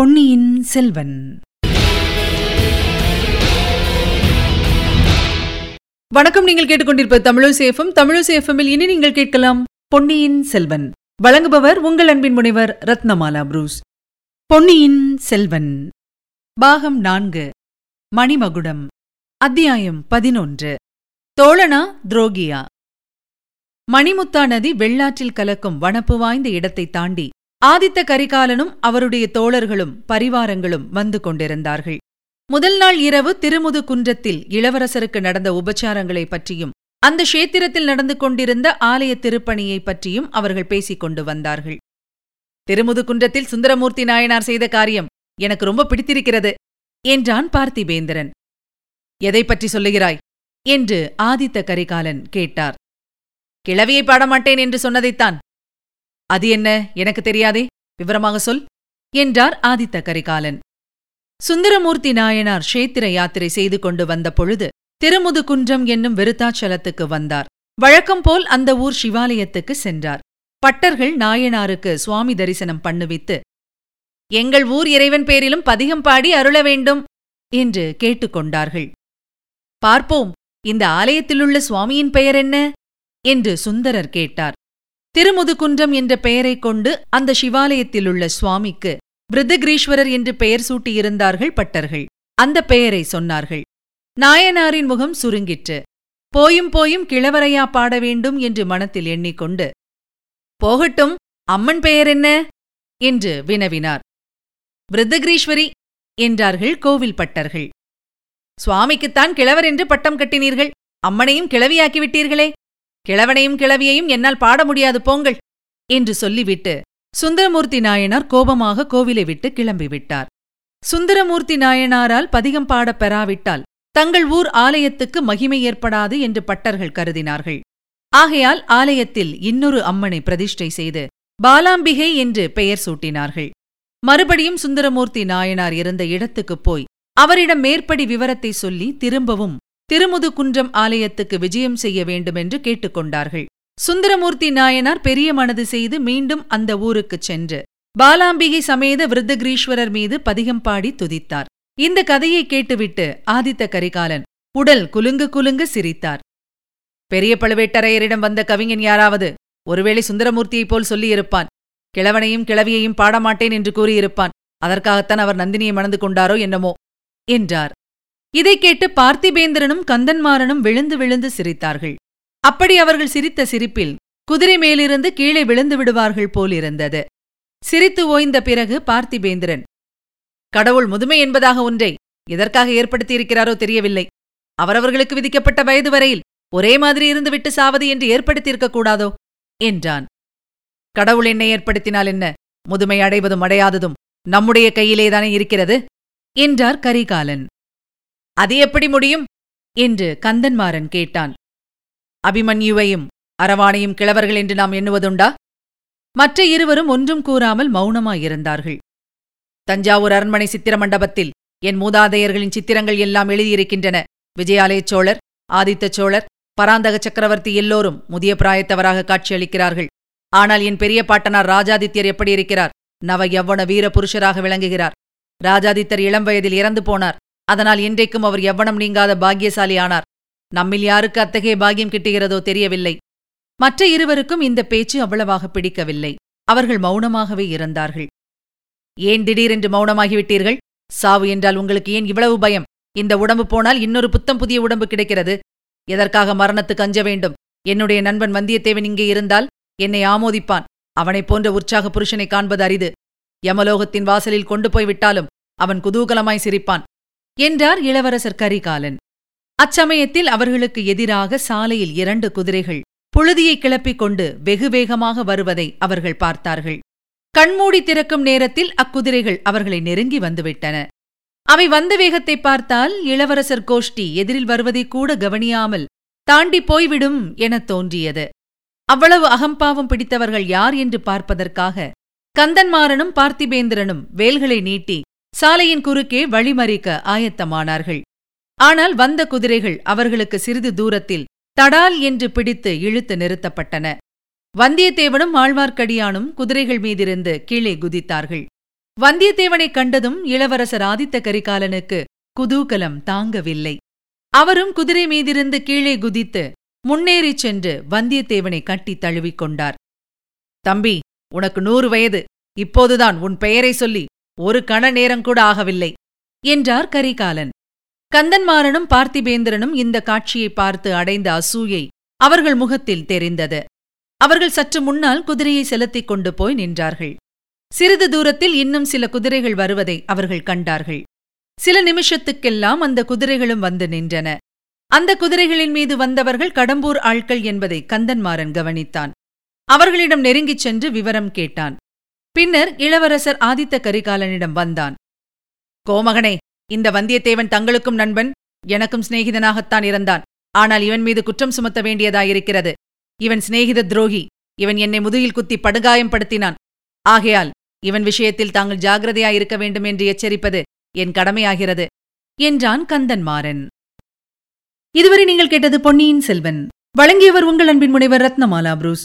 பொன்னியின் செல்வன். வணக்கம் நீங்கள் கேட்டுக்கொண்டிருப்ப தமிழசேஃபம் தமிழசேஃபமில் இனி நீங்கள் கேட்கலாம் பொன்னியின் செல்வன். வழங்குபவர் உங்கள் அன்பின் முனைவர் ரத்னமாலா புரூஸ். பொன்னியின் செல்வன். பாகம் நான்கு. மணிமகுடம். அத்தியாயம் பதினொன்று. தோழனா துரோகியா. மணிமுத்தா நதி வெள்ளாற்றில் கலக்கும் வனப்பு வாய்ந்த இடத்தை தாண்டி ஆதித்த கரிகாலனும் அவருடைய தோழர்களும் பரிவாரங்களும் வந்து கொண்டிருந்தார்கள். முதல் நாள் இரவு திருமுது குன்றத்தில் இளவரசருக்கு நடந்த உபச்சாரங்களைப் பற்றியும் அந்த க்ஷேத்திரத்தில் நடந்து கொண்டிருந்த ஆலய திருப்பணியைப் பற்றியும் அவர்கள் பேசிக் கொண்டு வந்தார்கள். திருமுது குன்றத்தில் சுந்தரமூர்த்தி நாயனார் செய்த காரியம் எனக்கு ரொம்ப பிடித்திருக்கிறது என்றான் பார்த்திபேந்திரன். எதை பற்றி சொல்லுகிறாய்? என்று ஆதித்த கரிகாலன் கேட்டார். கிளவியை பாடமாட்டேன் என்று சொன்னதைத்தான். அது என்ன? எனக்கு தெரியாதே. விவரமாக சொல். என்றார் ஆதித்த கரிகாலன். சுந்தரமூர்த்தி நாயனார் க்ஷேத்திர யாத்திரை செய்து கொண்டு வந்த பொழுது திருமுதுகுன்றம் என்னும் விருத்தாச்சலத்துக்கு வந்தார். வழக்கம் போல் அந்த ஊர் சிவாலயத்துக்கு சென்றார். பட்டர்கள் நாயனாருக்கு சுவாமி தரிசனம் பண்ணுவித்து எங்கள் ஊர் இறைவன் பேரிலும் பதிகம் பாடி அருள வேண்டும் என்று கேட்டுக்கொண்டார்கள் பார்ப்போம் இந்த ஆலயத்திலுள்ள சுவாமியின் பெயர் என்ன? என்று சுந்தரர் கேட்டார். திருமுதுகுன்றம் என்ற பெயரைக் கொண்டு அந்த சிவாலயத்திலுள்ள சுவாமிக்கு விருதகிரீஸ்வரர் என்று பெயர் சூட்டியிருந்தார்கள் பட்டர்கள். அந்த பெயரை சொன்னார்கள். நாயனாரின் முகம் சுருங்கிற்று. போயும் போயும் கிழவரையா பாட வேண்டும் என்று மனத்தில் எண்ணிக்கொண்டு போகட்டும் அம்மன் பெயர் என்ன? என்று வினவினார். விருத்தகிரீஸ்வரி என்றார்கள் கோவில் பட்டர்கள். சுவாமிக்குத்தான் கிழவர் என்று பட்டம் கட்டினீர்கள். அம்மனையும் கிளவியாக்கிவிட்டீர்களே கிழவனையும் கிழவியையும் என்னால் பாட முடியாது போங்கள்! என்று சொல்லிவிட்டு சுந்தரமூர்த்தி நாயனார் கோபமாக கோவிலை விட்டு கிளம்பிவிட்டார் சுந்தரமூர்த்தி நாயனாரால் பதிகம் பாடப் பெறாவிட்டால் தங்கள் ஊர் ஆலயத்துக்கு மகிமை ஏற்படாது என்று பட்டர்கள் கருதினார்கள். ஆகையால் ஆலயத்தில் இன்னொரு அம்மனை பிரதிஷ்டை செய்து பாலாம்பிகை என்று பெயர் சூட்டினார்கள். மறுபடியும் சுந்தரமூர்த்தி நாயனார் இருந்த இடத்துக்குப் போய் அவரிடம் மேற்படி விவரத்தை சொல்லி திரும்பவும் திருமுதுகுன்றம் ஆலயத்துக்கு விஜயம் செய்ய வேண்டுமென்று கேட்டுக்கொண்டார்கள். சுந்தரமூர்த்தி நாயனார் பெரிய மனது செய்து மீண்டும் அந்த ஊருக்குச் சென்று பாலாம்பிகை சமேத விருத்தகிரீஸ்வரர் மீது பதிகம் பாடி துதித்தார். இந்த கதையை கேட்டுவிட்டு ஆதித்த கரிகாலன் உடல் குலுங்கு குலுங்கு சிரித்தார். பெரிய பழுவேட்டரையரிடம் வந்த கவிஞன் யாராவது ஒருவேளை சுந்தரமூர்த்தியைப் போல் சொல்லியிருப்பான் கிழவனையும் கிழவியையும் பாடமாட்டேன் என்று கூறியிருப்பான் அதற்காகத்தான் அவர் நந்தினியை மணந்து கொண்டாரோ என்னமோ என்றார். இதைக் கேட்டு பார்த்திபேந்திரனும் கந்தன்மாறனும் விழுந்து விழுந்து சிரித்தார்கள். அப்படி அவர்கள் சிரித்த சிரிப்பில் குதிரை மேலிருந்து கீழே விழுந்து விடுவார்கள் போலிருந்தது சிரித்து ஓய்ந்த பிறகு பார்த்திபேந்திரன் கடவுள் முதுமை என்பதாக ஒன்றை எதற்காக ஏற்படுத்தியிருக்கிறாரோ தெரியவில்லை. அவரவர்களுக்கு விதிக்கப்பட்ட வயது வரையில் ஒரே மாதிரி இருந்துவிட்டு சாவது என்று ஏற்படுத்தியிருக்க கூடாதோ? என்றான். கடவுள் என்னை ஏற்படுத்தினால் என்ன? முதுமை அடைவதும் அடையாததும் நம்முடைய கையிலேதானே இருக்கிறது? என்றார் கரிகாலன். அது எப்படி முடியும்? என்று கந்தன்மாறன் கேட்டான். அபிமன்யுவையும் அரவானையும் கிழவர்கள் என்று நாம் எண்ணுவதுண்டா? மற்ற இருவரும் ஒன்றும் கூறாமல் மௌனமாயிருந்தார்கள். தஞ்சாவூர் அரண்மனை சித்திர மண்டபத்தில் என் மூதாதையர்களின் சித்திரங்கள் எல்லாம் எழுதியிருக்கின்றன. விஜயாலய சோழர் ஆதித்த சோழர் பராந்தக சக்கரவர்த்தி எல்லோரும் முதிய பிராயத்தவராக காட்சியளிக்கிறார்கள். ஆனால் என் பெரிய பாட்டனார் ராஜாதித்யர் எப்படி இருக்கிறார்? நவ யவ்வன வீர புருஷராக விளங்குகிறார். ராஜாதித்தர் இளம் வயதில் இறந்து போனார். அதனால் இன்றைக்கும் அவர் எவ்வனம் நீங்காத பாக்கியசாலி ஆனார் நம்மில் யாருக்கு அத்தகைய பாக்கியம் கிட்டுகிறதோ தெரியவில்லை. மற்ற இருவருக்கும் இந்த பேச்சு அவ்வளவாக பிடிக்கவில்லை. அவர்கள் மௌனமாகவே இருந்தார்கள். ஏன் திடீரென்று மௌனமாகிவிட்டீர்கள்? சாவு என்றால் உங்களுக்கு ஏன் இவ்வளவு பயம்? இந்த உடம்பு போனால் இன்னொரு புத்தம் புதிய உடம்பு கிடைக்கிறது. எதற்காக மரணத்துக்கு அஞ்ச வேண்டும்? என்னுடைய நண்பன் வந்தியத்தேவன் இங்கே இருந்தால் என்னை ஆமோதிப்பான். அவனைப் போன்ற உற்சாக புருஷனை காண்பது அரிது. யமலோகத்தின் வாசலில் கொண்டு போய் விட்டாலும் அவன் குதூகலமாய் சிரிப்பான். என்றார் இளவரசர் கரிகாலன். அச்சமயத்தில் அவர்களுக்கு எதிராக சாலையில் இரண்டு குதிரைகள் புழுதியை கிளப்பிக் கொண்டு வெகு வேகமாக வருவதை அவர்கள் பார்த்தார்கள். கண்மூடி திறக்கும் நேரத்தில் அக்குதிரைகள் அவர்களை நெருங்கி வந்துவிட்டன. அவை வந்த வேகத்தை பார்த்தால் இளவரசர் கோஷ்டி எதிரில் வருவதை கூட கவனியாமல் தாண்டி போய்விடும் எனத் தோன்றியது. அவ்வளவு அகம்பாவம் பிடித்தவர்கள் யார் என்று பார்ப்பதற்காக கந்தன்மாறனும் பார்த்திபேந்திரனும் வேல்களை நீட்டி சாலையின் குறுக்கே வழிமறிக்க ஆயத்தமானார்கள். ஆனால் வந்த குதிரைகள் அவர்களுக்கு சிறிது தூரத்தில் தடால் என்று பிடித்து இழுத்து நிறுத்தப்பட்டன. வந்தியத்தேவனும் ஆழ்வார்க்கடியானும் குதிரைகள் மீதிருந்து கீழே குதித்தார்கள். வந்தியத்தேவனைக் கண்டதும் இளவரசர் ஆதித்த கரிகாலனுக்கு குதூகலம் தாங்கவில்லை. அவரும் குதிரை மீதிருந்து கீழே குதித்து முன்னேறிச் சென்று வந்தியத்தேவனை கட்டித் தழுவிக் கொண்டார். தம்பி உனக்கு நூறு வயது. இப்போதுதான் உன் பெயரை சொல்லி ஒரு கண நேரங்கூட ஆகவில்லை என்றார் கரிகாலன். கந்தன்மாறனும் பார்த்திபேந்திரனும் இந்த காட்சியை பார்த்து அடைந்த அசூயை அவர்கள் முகத்தில் தெரிந்தது. அவர்கள் சற்று முன்னால் குதிரையை செலுத்திக் கொண்டு போய் நின்றார்கள். சிறிது தூரத்தில் இன்னும் சில குதிரைகள் வருவதை அவர்கள் கண்டார்கள். சில நிமிஷத்துக்கெல்லாம் அந்த குதிரைகளும் வந்து நின்றன. அந்த குதிரைகளின் மீது வந்தவர்கள் கடம்பூர் ஆட்கள் என்பதை கந்தன்மாறன் கவனித்தான். அவர்களிடம் நெருங்கிச் சென்று விவரம் கேட்டான். பின்னர் இளவரசர் ஆதித்த கரிகாலனிடம் வந்தான். கோமகனே இந்த வந்தியத்தேவன் தங்களுக்கும் நண்பன் எனக்கும் சிநேகிதனாகத்தான் இருந்தான். ஆனால் இவன் மீது குற்றம் சுமத்த வேண்டியதாயிருக்கிறது. இவன் சிநேகித துரோகி. இவன் என்னை முதுகில் குத்தி படுகாயம் படுத்தினான். ஆகையால் இவன் விஷயத்தில் தாங்கள் ஜாகிரதையாயிருக்க வேண்டும் என்று எச்சரிப்பது என் கடமையாகிறது என்றான் கந்தன்மாறன் இதுவரை நீங்கள் கேட்டது பொன்னியின் செல்வன். வழங்கியவர் உங்கள் அன்பின் முனைவர் ரத்னமாலா புரூஸ்.